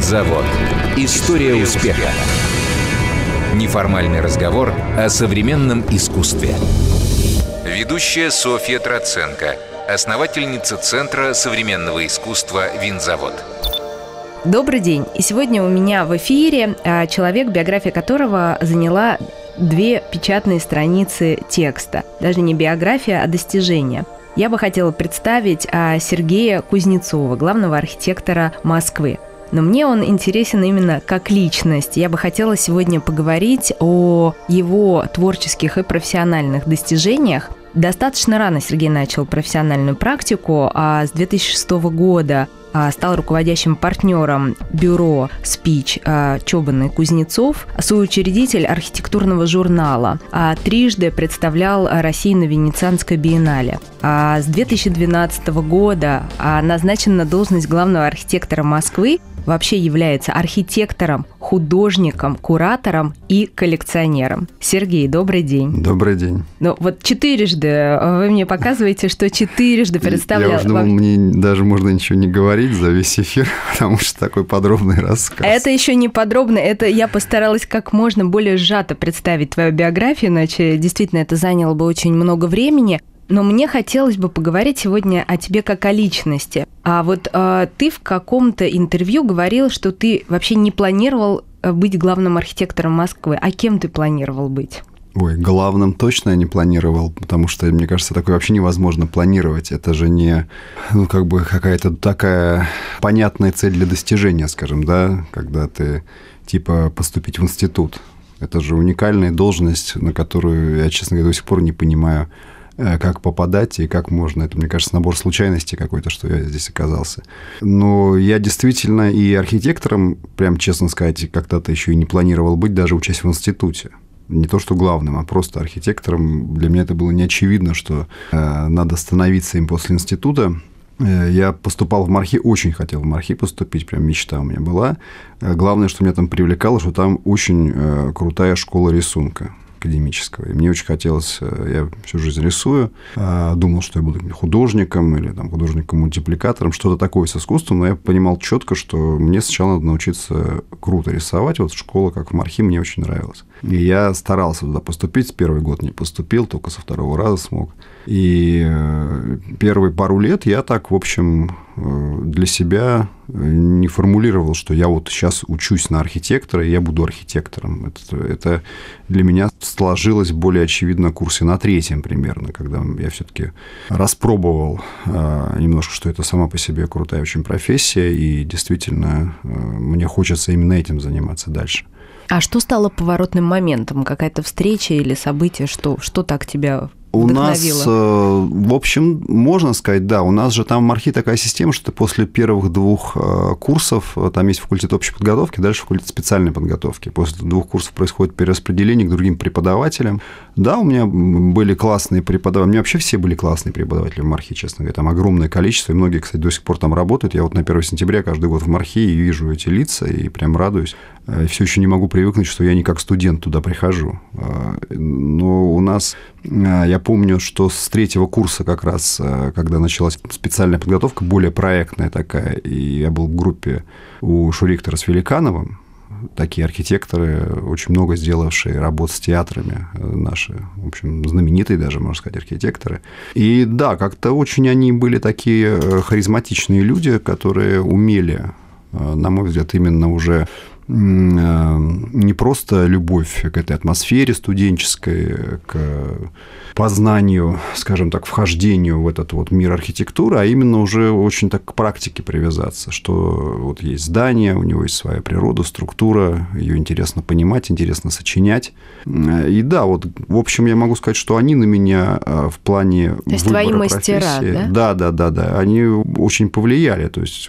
Винзавод. История успеха. Неформальный разговор о современном искусстве. Ведущая Софья Троценко, основательница Центра современного искусства «Винзавод». Добрый день. И сегодня у меня в эфире а, человек, биография которого заняла две печатные страницы текста. Даже не биография, а достижение. Я бы хотела представить а, Сергея Кузнецова, главного архитектора Москвы. Но мне он интересен именно как личность. Я бы хотела сегодня поговорить о его творческих и профессиональных достижениях. Достаточно рано Сергей начал профессиональную практику, а с 2006 года а, стал руководящим партнером бюро «Спич» а, Чобан и Кузнецов, соучредитель архитектурного журнала, а трижды представлял Россию на Венецианской биеннале. А с 2012 года назначен на должность главного архитектора Москвы вообще является архитектором, художником, куратором и коллекционером. Сергей, добрый день. Добрый день. Ну вот четырежды вы мне показываете, что четырежды представлял... Я уже думал, мне даже можно ничего не говорить за весь эфир, потому что такой подробный рассказ. Это еще не подробно, это я постаралась как можно более сжато представить твою биографию, иначе действительно это заняло бы очень много времени. Но мне хотелось бы поговорить сегодня о тебе как о личности. А вот э, ты в каком-то интервью говорил, что ты вообще не планировал э, быть главным архитектором Москвы. А кем ты планировал быть? Ой, главным точно я не планировал, потому что, мне кажется, такое вообще невозможно планировать. Это же не, ну, как бы какая-то такая понятная цель для достижения, скажем, да, когда ты, типа, поступить в институт. Это же уникальная должность, на которую я, честно говоря, до сих пор не понимаю, как попадать и как можно. Это, мне кажется, набор случайностей какой-то, что я здесь оказался. Но я действительно и архитектором, прям честно сказать, когда-то еще и не планировал быть, даже учась в институте не то что главным, а просто архитектором. Для меня это было не очевидно, что э, надо становиться им после института. Э, я поступал в Мархи, очень хотел в Мархи поступить, прям мечта у меня была. Э, главное, что меня там привлекало, что там очень э, крутая школа рисунка академического. И мне очень хотелось, э, я всю жизнь рисую, а, думал, что я буду художником или там, художником-мультипликатором, что-то такое с искусством, но я понимал четко, что мне сначала надо научиться круто рисовать. Вот школа, как в Мархи, мне очень нравилась. И я старался туда поступить. Первый год не поступил, только со второго раза смог. И э, первые пару лет я так, в общем, э, для себя не формулировал, что я вот сейчас учусь на архитектора, и я буду архитектором. Это, это для меня сложилось более очевидно в курсе на третьем примерно, когда я все-таки распробовал э, немножко, что это сама по себе крутая очень профессия, и действительно мне хочется именно этим заниматься дальше. А что стало поворотным моментом? Какая-то встреча или событие? Что, что так тебя у нас, э, в общем, можно сказать, да, у нас же там в Мархи такая система, что ты после первых двух э, курсов, э, там есть факультет общей подготовки, дальше факультет специальной подготовки. После двух курсов происходит перераспределение к другим преподавателям. Да, у меня были классные преподаватели, у меня вообще все были классные преподаватели в Мархи, честно говоря, там огромное количество, и многие, кстати, до сих пор там работают. Я вот на 1 сентября каждый год в Мархи и вижу эти лица, и прям радуюсь. Все еще не могу привыкнуть, что я не как студент туда прихожу. Но у нас, я помню, что с третьего курса как раз, э, когда началась специальная подготовка, более проектная такая, и я был в группе у Шуриктора с Великановым, такие архитекторы, очень много сделавшие работ с театрами э, наши, в общем, знаменитые даже, можно сказать, архитекторы. И да, как-то очень они были такие э, харизматичные люди, которые умели, на мой взгляд, именно уже не просто любовь к этой атмосфере студенческой, к познанию, скажем так, вхождению в этот вот мир архитектуры, а именно уже очень так к практике привязаться, что вот есть здание, у него есть своя природа, структура, ее интересно понимать, интересно сочинять. И да, вот, в общем, я могу сказать, что они на меня а, в плане То есть твои мастера, да? Да, да, да, да. Они очень повлияли, то есть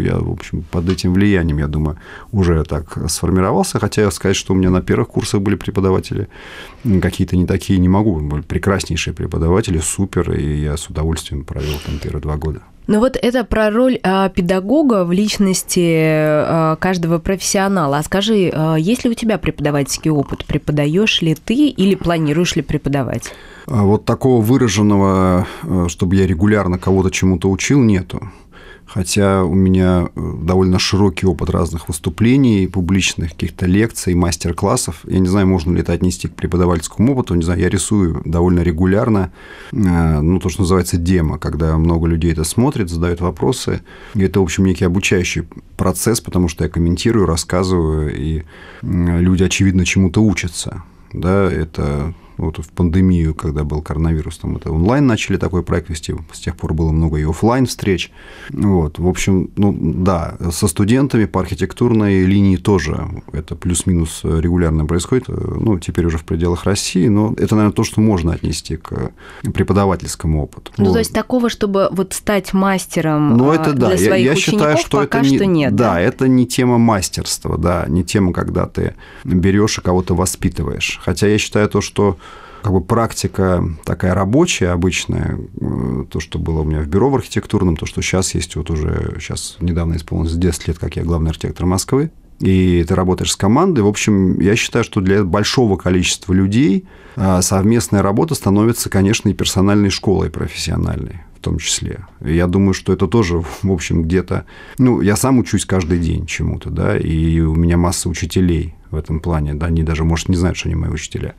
я, в общем, под этим влиянием, я думаю, уже так сформировался, хотя сказать, что у меня на первых курсах были преподаватели какие-то не такие, не могу, были прекраснейшие преподаватели, супер, и я с удовольствием провел там первые два года. Ну вот это про роль а, педагога в личности а, каждого профессионала. А скажи, а, есть ли у тебя преподавательский опыт? Преподаешь ли ты или планируешь ли преподавать? Вот такого выраженного, чтобы я регулярно кого-то чему-то учил, нету. Хотя у меня э, довольно широкий опыт разных выступлений, публичных каких-то лекций, мастер-классов. Я не знаю, можно ли это отнести к преподавательскому опыту, не знаю, я рисую довольно регулярно, э, ну, то, что называется демо, когда много людей это смотрит, задают вопросы. И это, в общем, некий обучающий процесс, потому что я комментирую, рассказываю, и люди, очевидно, чему-то учатся. Да, это вот в пандемию, когда был коронавирус, там это онлайн начали такой проект вести, с тех пор было много и офлайн встреч. Вот, в общем, ну да, со студентами по архитектурной линии тоже это плюс-минус регулярно происходит, ну, теперь уже в пределах России, но это, наверное, то, что можно отнести к преподавательскому опыту. Ну, вот. то есть такого, чтобы вот стать мастером ну, это, да. для своих я, я учеников, считаю, что пока это не, что нет. Да, да, это не тема мастерства, да, не тема, когда ты берешь и кого-то воспитываешь. Хотя я считаю то, что как бы практика такая рабочая, обычная, э, то, что было у меня в бюро в архитектурном, то, что сейчас есть, вот уже сейчас недавно исполнилось 10 лет, как я главный архитектор Москвы, и ты работаешь с командой. В общем, я считаю, что для большого количества людей э, совместная работа становится, конечно, и персональной школой профессиональной в том числе. И я думаю, что это тоже, в общем, где-то... Ну, я сам учусь каждый день чему-то, да, и у меня масса учителей в этом плане, да, они даже, может, не знают, что они мои учителя.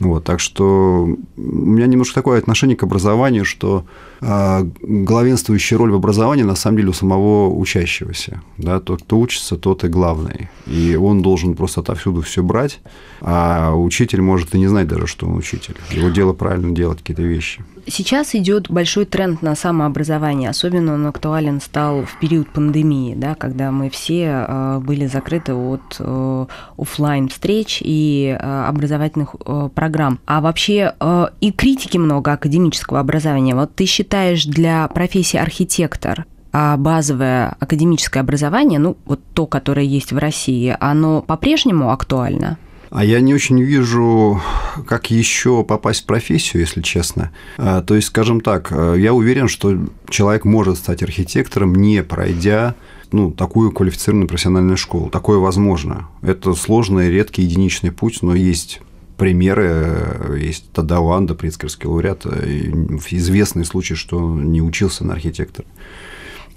Вот, так что у меня немножко такое отношение к образованию, что э, главенствующая роль в образовании на самом деле у самого учащегося. Да? Тот, кто учится, тот и главный. И он должен просто отовсюду все брать, а учитель может и не знать даже, что он учитель. Его дело правильно делать какие-то вещи. Сейчас идет большой тренд на самообразование. Особенно он актуален стал в период пандемии, да, когда мы все э, были закрыты от э, офлайн встреч и э, образовательных программ. А вообще и критики много академического образования. Вот ты считаешь для профессии архитектор а базовое академическое образование, ну вот то, которое есть в России, оно по-прежнему актуально? А я не очень вижу, как еще попасть в профессию, если честно. А, то есть, скажем так, э, я уверен, что человек может стать архитектором, не пройдя ну, такую квалифицированную профессиональную школу. Такое возможно. Это сложный, редкий, единичный путь, но есть примеры, э, есть Тадаванда, Прицкерский лауреат, э, известный случай, что не учился на архитектора,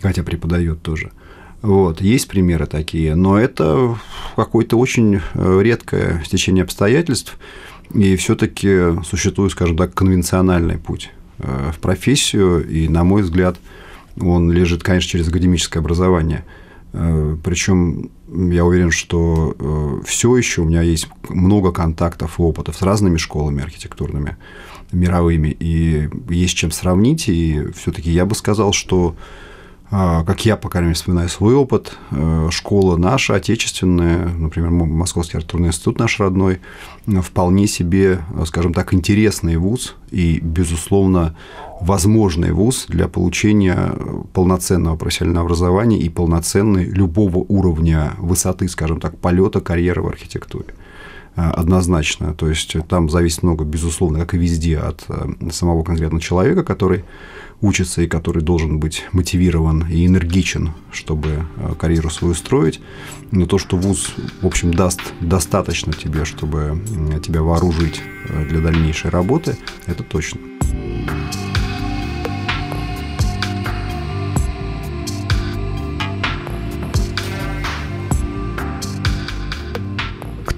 хотя преподает тоже. Вот, есть примеры такие, но это какое-то очень э, редкое стечение обстоятельств, и все-таки существует, скажем так, конвенциональный путь в профессию, и, на мой взгляд, он лежит, конечно, через академическое образование. Э, Причем я уверен, что все еще у меня есть много контактов и опытов с разными школами архитектурными мировыми, и есть чем сравнить, и все-таки я бы сказал, что как я, по крайней мере, вспоминаю свой опыт, э, школа наша, отечественная, например, Московский архитектурный институт наш родной, вполне себе, скажем так, интересный вуз и, безусловно, возможный вуз для получения полноценного профессионального образования и полноценной любого уровня высоты, скажем так, полета карьеры в архитектуре. э, однозначно. То есть там зависит много, безусловно, как и везде, от э, самого конкретного человека, который учится и который должен быть мотивирован и энергичен, чтобы э, карьеру свою строить. Но то, что ВУЗ, в общем, даст достаточно тебе, чтобы тебя вооружить э, для дальнейшей работы, это точно.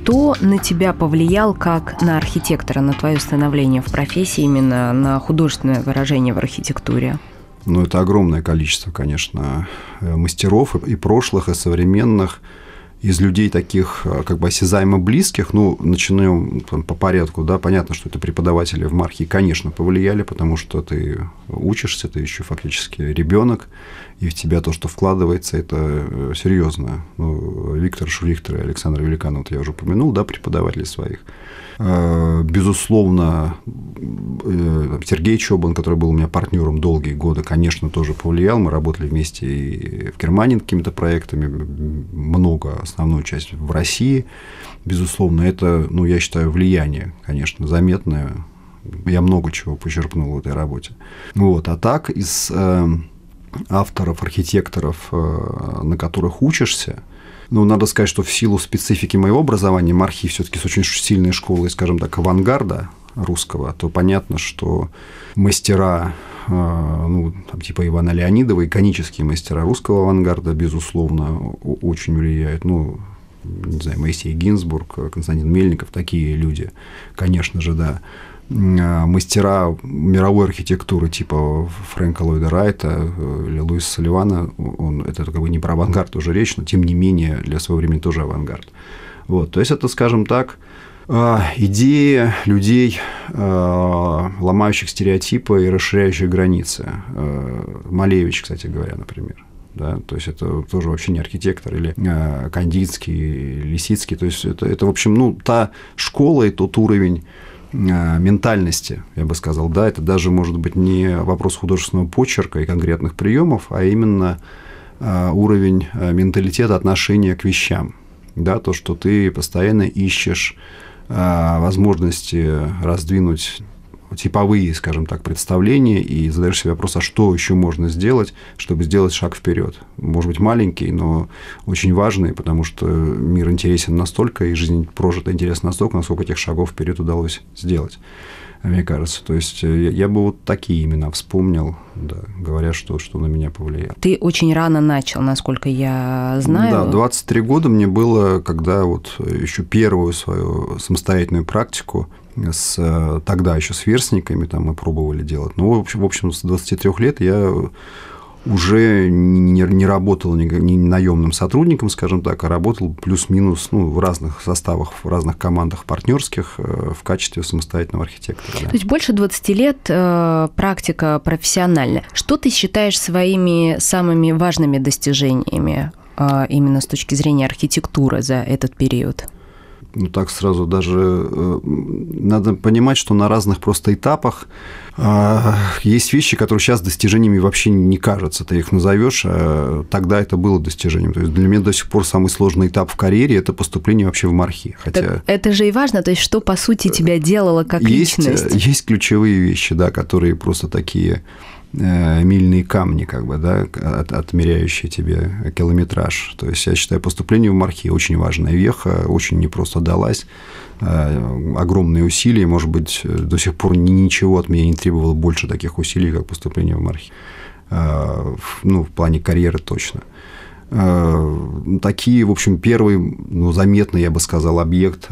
Кто на тебя повлиял как на архитектора, на твое становление в профессии, именно на художественное выражение в архитектуре? Ну, это огромное количество, конечно, э, мастеров и прошлых, и современных из людей таких э, как бы осязаемо близких, ну, начинаем там, по порядку, да, понятно, что это преподаватели в Мархе, конечно, повлияли, потому что ты учишься, ты еще фактически ребенок, и в тебя то, что вкладывается, это э, серьезно. Ну, Виктор Шулихтер и Александр Великанов, вот я уже упомянул, да, преподаватели своих. Э, безусловно, Сергей Чобан, который был у меня партнером долгие годы, конечно, тоже повлиял. Мы работали вместе и в Германии над какими-то проектами, много, основную часть в России. Безусловно, это, ну, я считаю, влияние, конечно, заметное. Я много чего почерпнул в этой работе. Вот. А так, из э, авторов, архитекторов, на которых учишься – ну, надо сказать, что в силу специфики моего образования, Мархи все-таки с очень сильной школой, скажем так, авангарда русского, то понятно, что мастера ну, там, типа Ивана Леонидова, иконические мастера русского авангарда, безусловно, очень влияют. Ну, не знаю, Моисей Гинзбург, Константин Мельников, такие люди, конечно же, да. А, мастера мировой архитектуры типа Фрэнка Ллойда Райта э, или Луиса Салливана, он, это как бы не про авангард уже речь, но тем не менее для своего времени тоже авангард. Вот, то есть это, скажем так, а, идеи людей, а, ломающих стереотипы и расширяющих границы. Малевич, кстати говоря, например да, то есть это тоже вообще не архитектор, или э, Кандинский, Лисицкий, то есть это, это, в общем, ну, та школа и тот уровень ментальности, я бы сказал, да, это даже может быть не вопрос художественного почерка и конкретных приемов, а именно уровень менталитета отношения к вещам, да, то, что ты постоянно ищешь возможности раздвинуть типовые, скажем так, представления и задаешь себе вопрос, а что еще можно сделать, чтобы сделать шаг вперед. Может быть, маленький, но очень важный, потому что мир интересен настолько, и жизнь прожита интересна настолько, насколько этих шагов вперед удалось сделать мне кажется. То есть э, я бы вот такие имена вспомнил, да, говоря, что, что на меня повлияло. Ты очень рано начал, насколько я знаю. Да, 23 года мне было, когда вот еще первую свою самостоятельную практику с э, тогда еще сверстниками там мы пробовали делать. Ну, в общем, в общем с 23 лет я уже не, не работал ни, ни наемным сотрудником, скажем так, а работал плюс-минус ну, в разных составах, в разных командах партнерских э, в качестве самостоятельного архитектора. Да. То есть больше 20 лет э, практика профессиональная. Что ты считаешь своими самыми важными достижениями э, именно с точки зрения архитектуры за этот период? Ну так сразу даже э, надо понимать, что на разных просто этапах э, есть вещи, которые сейчас достижениями вообще не кажутся. Ты их назовешь, а тогда это было достижением. То есть для меня до сих пор самый сложный этап в карьере – это поступление вообще в мархи. Хотя... Так это же и важно, то есть что, по сути, тебя делало как есть, личность? Есть ключевые вещи, да, которые просто такие Э, мильные камни, как бы, да, от, отмеряющие тебе километраж. То есть я считаю, поступление в мархи очень важная веха, очень непросто далась, э, огромные усилия, может быть, до сих пор ничего от меня не требовало больше таких усилий, как поступление в мархи. Э, ну, в плане карьеры точно. Такие, в общем, первый, ну, заметный, я бы сказал, объект,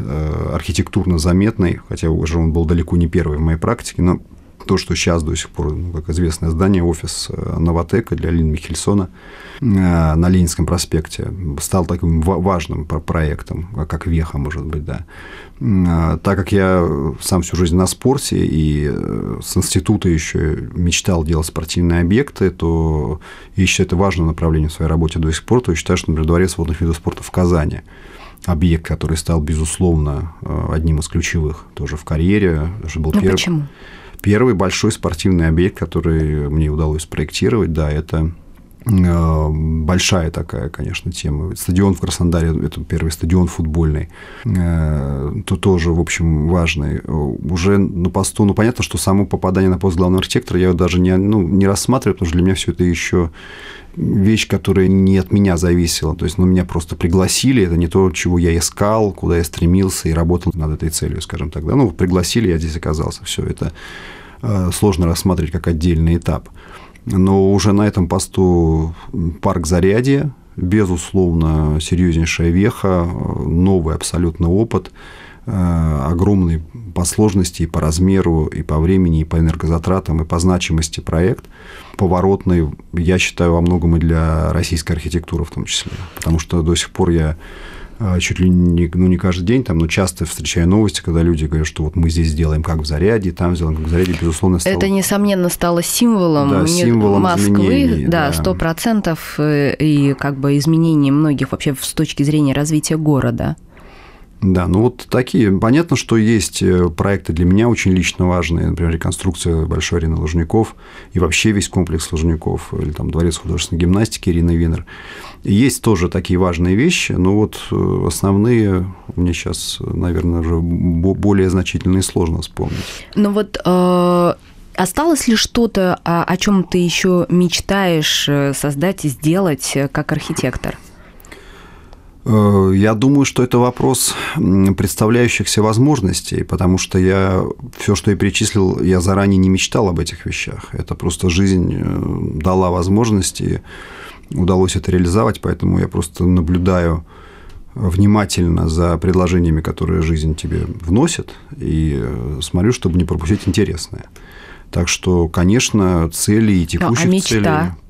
архитектурно заметный, хотя уже он был далеко не первый в моей практике, но то, что сейчас до сих пор, ну, как известное здание, офис э, Новотека для Лин Михельсона э, на Ленинском проспекте, стал таким важным проектом, как Веха, может быть, да. Э, так как я сам всю жизнь на спорте и с института еще мечтал делать спортивные объекты, то я считаю, это важное направление в своей работе до сих пор, то я считаю, что, например, Дворец водных видов спорта в Казани объект, который стал, безусловно, одним из ключевых тоже в карьере. Был ну, первый... почему? Первый большой спортивный объект, который мне удалось спроектировать, да, это большая такая, конечно, тема. Стадион в Краснодаре, это первый стадион футбольный, э, то тоже, в общем, важный. Уже на посту, ну, понятно, что само попадание на пост главного архитектора я даже не, ну, не рассматриваю, потому что для меня все это еще вещь, которая не от меня зависела. То есть, ну, меня просто пригласили, это не то, чего я искал, куда я стремился и работал над этой целью, скажем так. Да? Ну, пригласили, я здесь оказался. Все это э, сложно рассматривать как отдельный этап. Но уже на этом посту парк Зарядье, безусловно, серьезнейшая веха, новый абсолютно опыт, э, огромный по сложности и по размеру, и по времени, и по энергозатратам, и по значимости проект – поворотный, я считаю, во многом и для российской архитектуры в том числе. Потому что до сих пор я чуть ли не, ну, не каждый день, там, но часто встречаю новости, когда люди говорят, что вот мы здесь сделаем как в Заряде, там сделаем как в Заряде, безусловно, стало... Это, несомненно, стало символом, да, символом Москвы, да, сто процентов, э, и как бы изменений многих вообще с точки зрения развития города. Да, ну вот такие. Понятно, что есть э, проекты для меня очень лично важные, например, реконструкция Большой арены Лужников и вообще весь комплекс Лужников, или там Дворец художественной гимнастики Ирины Винер. Есть тоже такие важные вещи, но вот э, основные мне сейчас, наверное, уже более значительные сложно вспомнить. Ну вот э, Осталось ли что-то, о чем ты еще мечтаешь э, создать и сделать как архитектор? Э, я думаю, что это вопрос представляющихся возможностей, потому что я все, что я перечислил, я заранее не мечтал об этих вещах. Это просто жизнь э, дала возможности, удалось это реализовать, поэтому я просто наблюдаю внимательно за предложениями, которые жизнь тебе вносит, и э, смотрю, чтобы не пропустить интересное. Так что, конечно, цели и текущих а мечта? целей...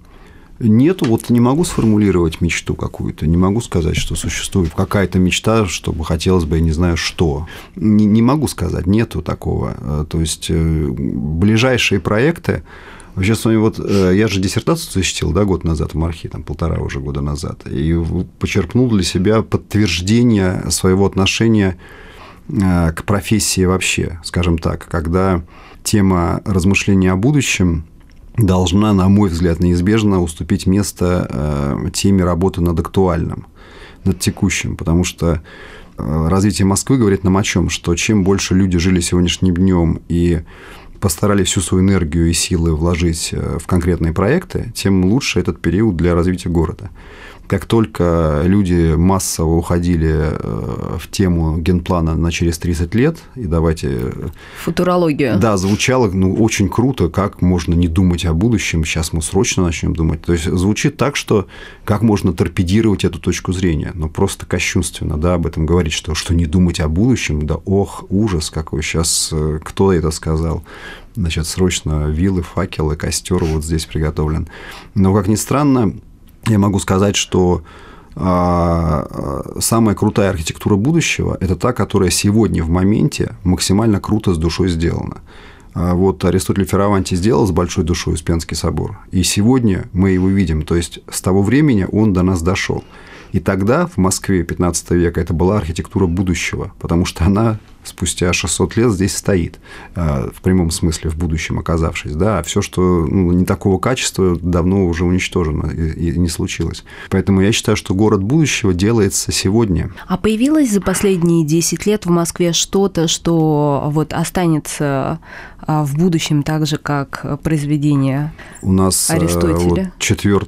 Нету, вот не могу сформулировать мечту какую-то, не могу сказать, что существует какая-то мечта, чтобы хотелось бы, я не знаю, что. Не, не могу сказать, нету такого. Э, то есть э, ближайшие проекты, Вообще, с вами вот э, я же диссертацию защитил, да, год назад в Мархи, там полтора уже года назад, и почерпнул для себя подтверждение своего отношения к профессии вообще, скажем так, когда тема размышления о будущем должна, на мой взгляд, неизбежно уступить место э, теме работы над актуальным, над текущим, потому что э, развитие Москвы говорит нам о чем, что чем больше люди жили сегодняшним днем и постарались всю свою энергию и силы вложить э, в конкретные проекты, тем лучше этот период для развития города как только люди массово уходили э, в тему генплана на через 30 лет, и давайте... Э, Футурологию. Да, звучало ну, очень круто, как можно не думать о будущем, сейчас мы срочно начнем думать. То есть звучит так, что как можно торпедировать эту точку зрения, ну просто кощунственно, да, об этом говорить, что, что не думать о будущем, да ох, ужас какой, сейчас э, кто это сказал? Значит, срочно вилы, факелы, костер вот здесь приготовлен. Но, как ни странно, я могу сказать, что а, самая крутая архитектура будущего – это та, которая сегодня в моменте максимально круто с душой сделана. А вот Аристотель Ферраванти сделал с большой душой Успенский собор, и сегодня мы его видим, то есть с того времени он до нас дошел. И тогда в Москве 15 века это была архитектура будущего, потому что она спустя 600 лет здесь стоит, э, в прямом смысле, в будущем оказавшись. Да, а все, что ну, не такого качества, давно уже уничтожено и, и не случилось. Поэтому я считаю, что город будущего делается сегодня. А появилось за последние 10 лет в Москве что-то, что вот останется а, в будущем так же, как произведение У нас э, Аристотеля? Вот 4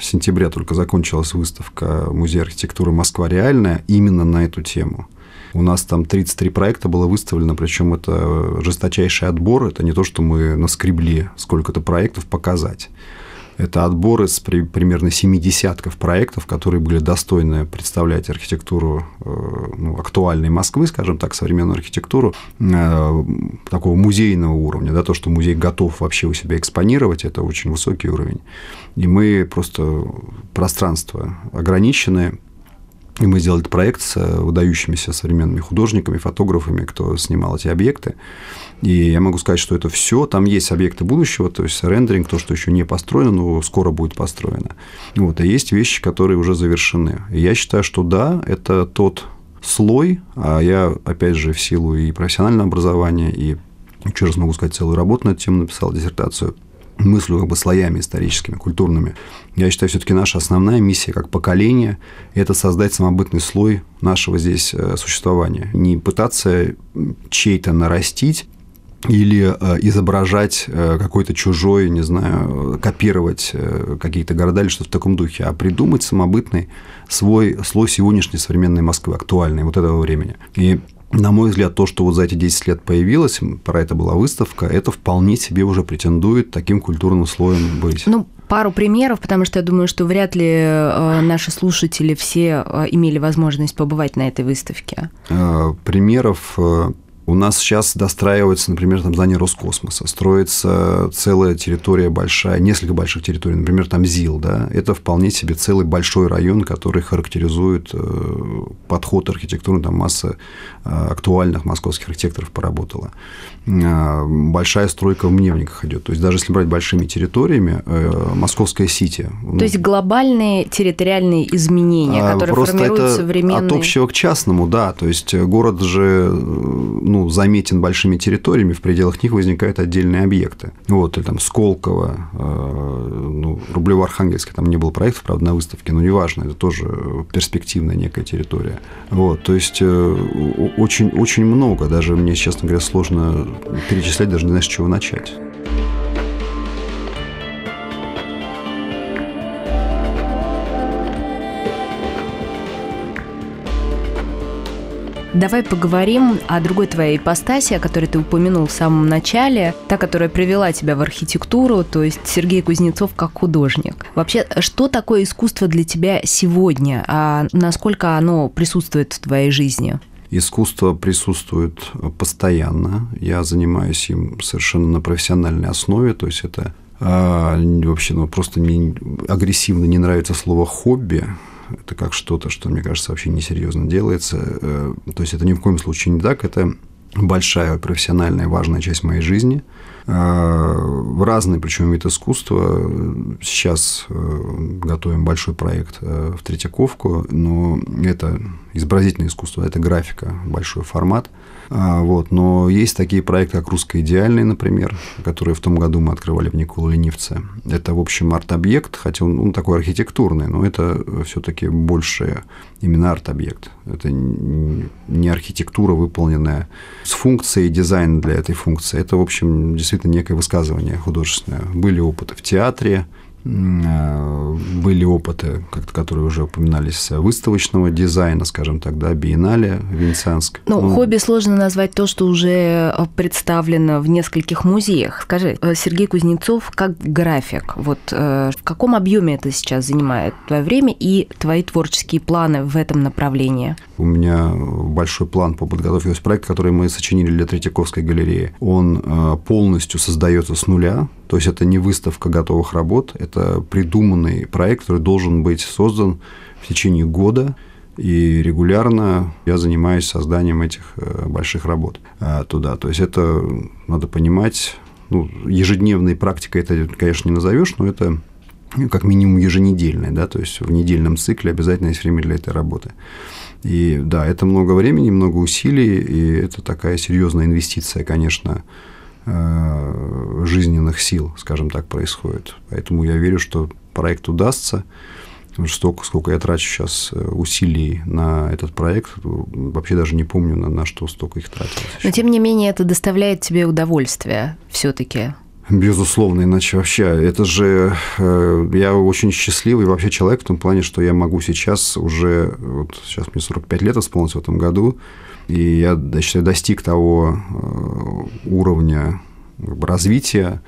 сентября только закончилась выставка Музея архитектуры «Москва реальная» именно на эту тему. У нас там 33 проекта было выставлено, причем это жесточайший отбор. Это не то, что мы наскребли сколько-то проектов показать. Это отбор из при, примерно семи десятков проектов, которые были достойны представлять архитектуру э, ну, актуальной Москвы, скажем так, современную архитектуру э, такого музейного уровня. Да, то, что музей готов вообще у себя экспонировать, это очень высокий уровень. И мы просто пространство ограниченное, и мы сделали проект с э, выдающимися современными художниками, фотографами, кто снимал эти объекты. И я могу сказать, что это все. Там есть объекты будущего, то есть рендеринг, то, что еще не построено, но скоро будет построено. Вот, и есть вещи, которые уже завершены. И я считаю, что да, это тот слой, а я, опять же, в силу и профессионального образования, и еще раз могу сказать, целую работу на эту тему написал, диссертацию, мыслю как бы слоями историческими, культурными. Я считаю, все-таки наша основная миссия как поколение – это создать самобытный слой нашего здесь э, существования. Не пытаться чей-то нарастить, или э, изображать э, какой-то чужой, не знаю, копировать какие-то города или что-то в таком духе, а придумать самобытный свой слой сегодняшней современной Москвы, актуальной вот этого времени. И на мой взгляд, то, что вот за эти 10 лет появилось, про это была выставка, это вполне себе уже претендует таким культурным слоем быть. Ну, пару примеров, потому что я думаю, что вряд ли э, наши слушатели все э, имели возможность побывать на этой выставке. Э, примеров у нас сейчас достраивается, например, там здание Роскосмоса, строится целая территория большая, несколько больших территорий, например, там ЗИЛ, да, это вполне себе целый большой район, который характеризует э, подход архитектуры, там масса э, актуальных московских архитекторов поработала. Э, большая стройка в Мневниках идет, то есть даже если брать большими территориями, Московская Сити. То есть глобальные территориальные изменения, а, которые формируют это современные... от общего к частному, да, то есть город же ну, заметен большими территориями, в пределах них возникают отдельные объекты. Вот, или там Сколково, э, ну, Рублево-Архангельск, там не было проектов, правда, на выставке, но неважно, это тоже перспективная некая территория. Вот, то есть э, очень, очень много, даже мне, честно говоря, сложно перечислять, даже не знаю, с чего начать. Давай поговорим о другой твоей ипостаси, о которой ты упомянул в самом начале, та, которая привела тебя в архитектуру, то есть Сергей Кузнецов как художник. Вообще, что такое искусство для тебя сегодня, а насколько оно присутствует в твоей жизни? Искусство присутствует постоянно. Я занимаюсь им совершенно на профессиональной основе, то есть это а, вообще ну, просто мне агрессивно не нравится слово хобби. Это как что-то, что, мне кажется, вообще несерьезно делается. Э, то есть это ни в коем случае не так. Это большая профессиональная важная часть моей жизни – разные, причем вид искусства. Сейчас э, готовим большой проект э, в Третьяковку, но это изобразительное искусство, это графика, большой формат. Вот. Но есть такие проекты, как «Русское идеальное», например, которые в том году мы открывали в Николу Ленивце. Это, в общем, арт-объект, хотя он, он такой архитектурный, но это все таки больше именно арт-объект. Это не архитектура, выполненная с функцией дизайн для этой функции. Это, в общем, действительно некое высказывание художественное. Были опыты в театре, Э, были опыты, которые уже упоминались, выставочного дизайна, скажем так, да, биеннале Венецианск. Ну, ну, хобби сложно назвать то, что уже представлено в нескольких музеях. Скажи, э, Сергей Кузнецов как график, вот э, в каком объеме это сейчас занимает твое время и твои творческие планы в этом направлении? У меня большой план по подготовке. То есть проект, который мы сочинили для Третьяковской галереи, он полностью создается с нуля, то есть это не выставка готовых работ, это придуманный проект, который должен быть создан в течение года. И регулярно я занимаюсь созданием этих э, больших работ э, туда. То есть это надо понимать, ну, ежедневной практикой это, конечно, не назовешь, но это как минимум еженедельная, да, то есть в недельном цикле обязательно есть время для этой работы. И да, это много времени, много усилий, и это такая серьезная инвестиция, конечно, Э, жизненных сил, скажем так, происходит. Поэтому я верю, что проект удастся. Столько, сколько я трачу сейчас э, усилий на этот проект, вообще даже не помню, на, на что столько их тратилось. Но тем не менее это доставляет тебе удовольствие все-таки. Безусловно, иначе вообще. Это же э, я очень счастливый вообще человек в том плане, что я могу сейчас уже, вот сейчас мне 45 лет исполнилось в этом году, и я, я считаю, достиг того э, уровня развития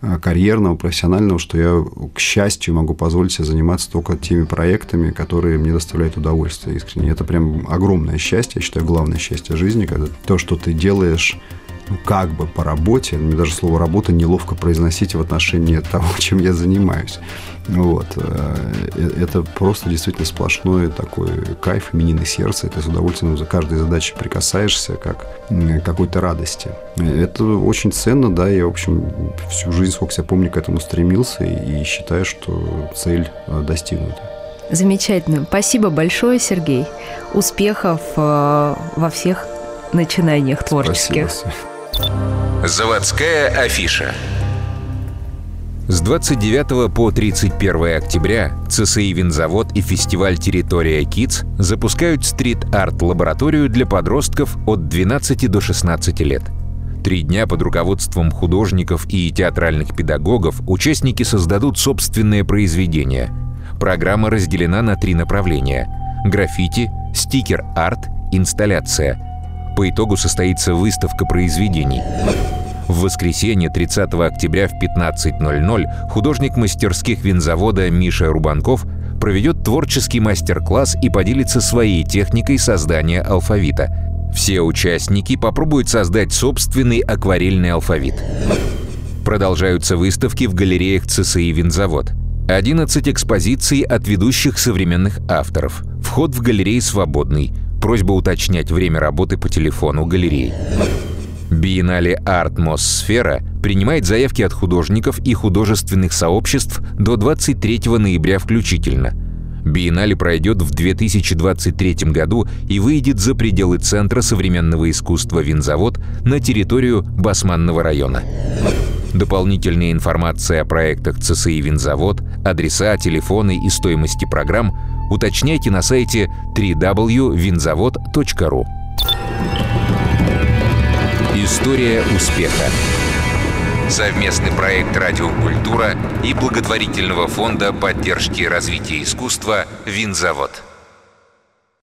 э, карьерного, профессионального, что я, к счастью, могу позволить себе заниматься только теми проектами, которые мне доставляют удовольствие искренне. Это прям огромное счастье, я считаю, главное счастье жизни, когда то, что ты делаешь как бы по работе, мне даже слово «работа» неловко произносить в отношении того, чем я занимаюсь. Вот. Э, э, это просто действительно сплошной такой кайф, именины сердца. Это с удовольствием за каждой задачей прикасаешься, как какой-то радости. Это очень ценно, да, я, в общем, всю жизнь, сколько себя помню, к этому стремился и считаю, что цель э, достигнута. Замечательно. Спасибо большое, Сергей. Успехов во всех начинаниях творческих. Спасибо. Заводская афиша. С 29 по 31 октября ЦСИ «Винзавод» и фестиваль «Территория Китс» запускают стрит-арт-лабораторию для подростков от 12 до 16 лет. Три дня под руководством художников и театральных педагогов участники создадут собственное произведение. Программа разделена на три направления – граффити, стикер-арт, инсталляция – по итогу состоится выставка произведений. В воскресенье 30 октября в 15.00 художник мастерских винзавода Миша Рубанков проведет творческий мастер-класс и поделится своей техникой создания алфавита. Все участники попробуют создать собственный акварельный алфавит. Продолжаются выставки в галереях ЦСИ «Винзавод». 11 экспозиций от ведущих современных авторов. Вход в галереи свободный – Просьба уточнять время работы по телефону галереи. Биеннале «Артмосфера» принимает заявки от художников и художественных сообществ до 23 ноября включительно. Биеннале пройдет в 2023 году и выйдет за пределы Центра современного искусства «Винзавод» на территорию Басманного района. Дополнительная информация о проектах ЦСИ «Винзавод», адреса, телефоны и стоимости программ уточняйте на сайте www.vinzavod.ru. История успеха. Совместный проект «Радиокультура» и благотворительного фонда поддержки развития искусства «Винзавод».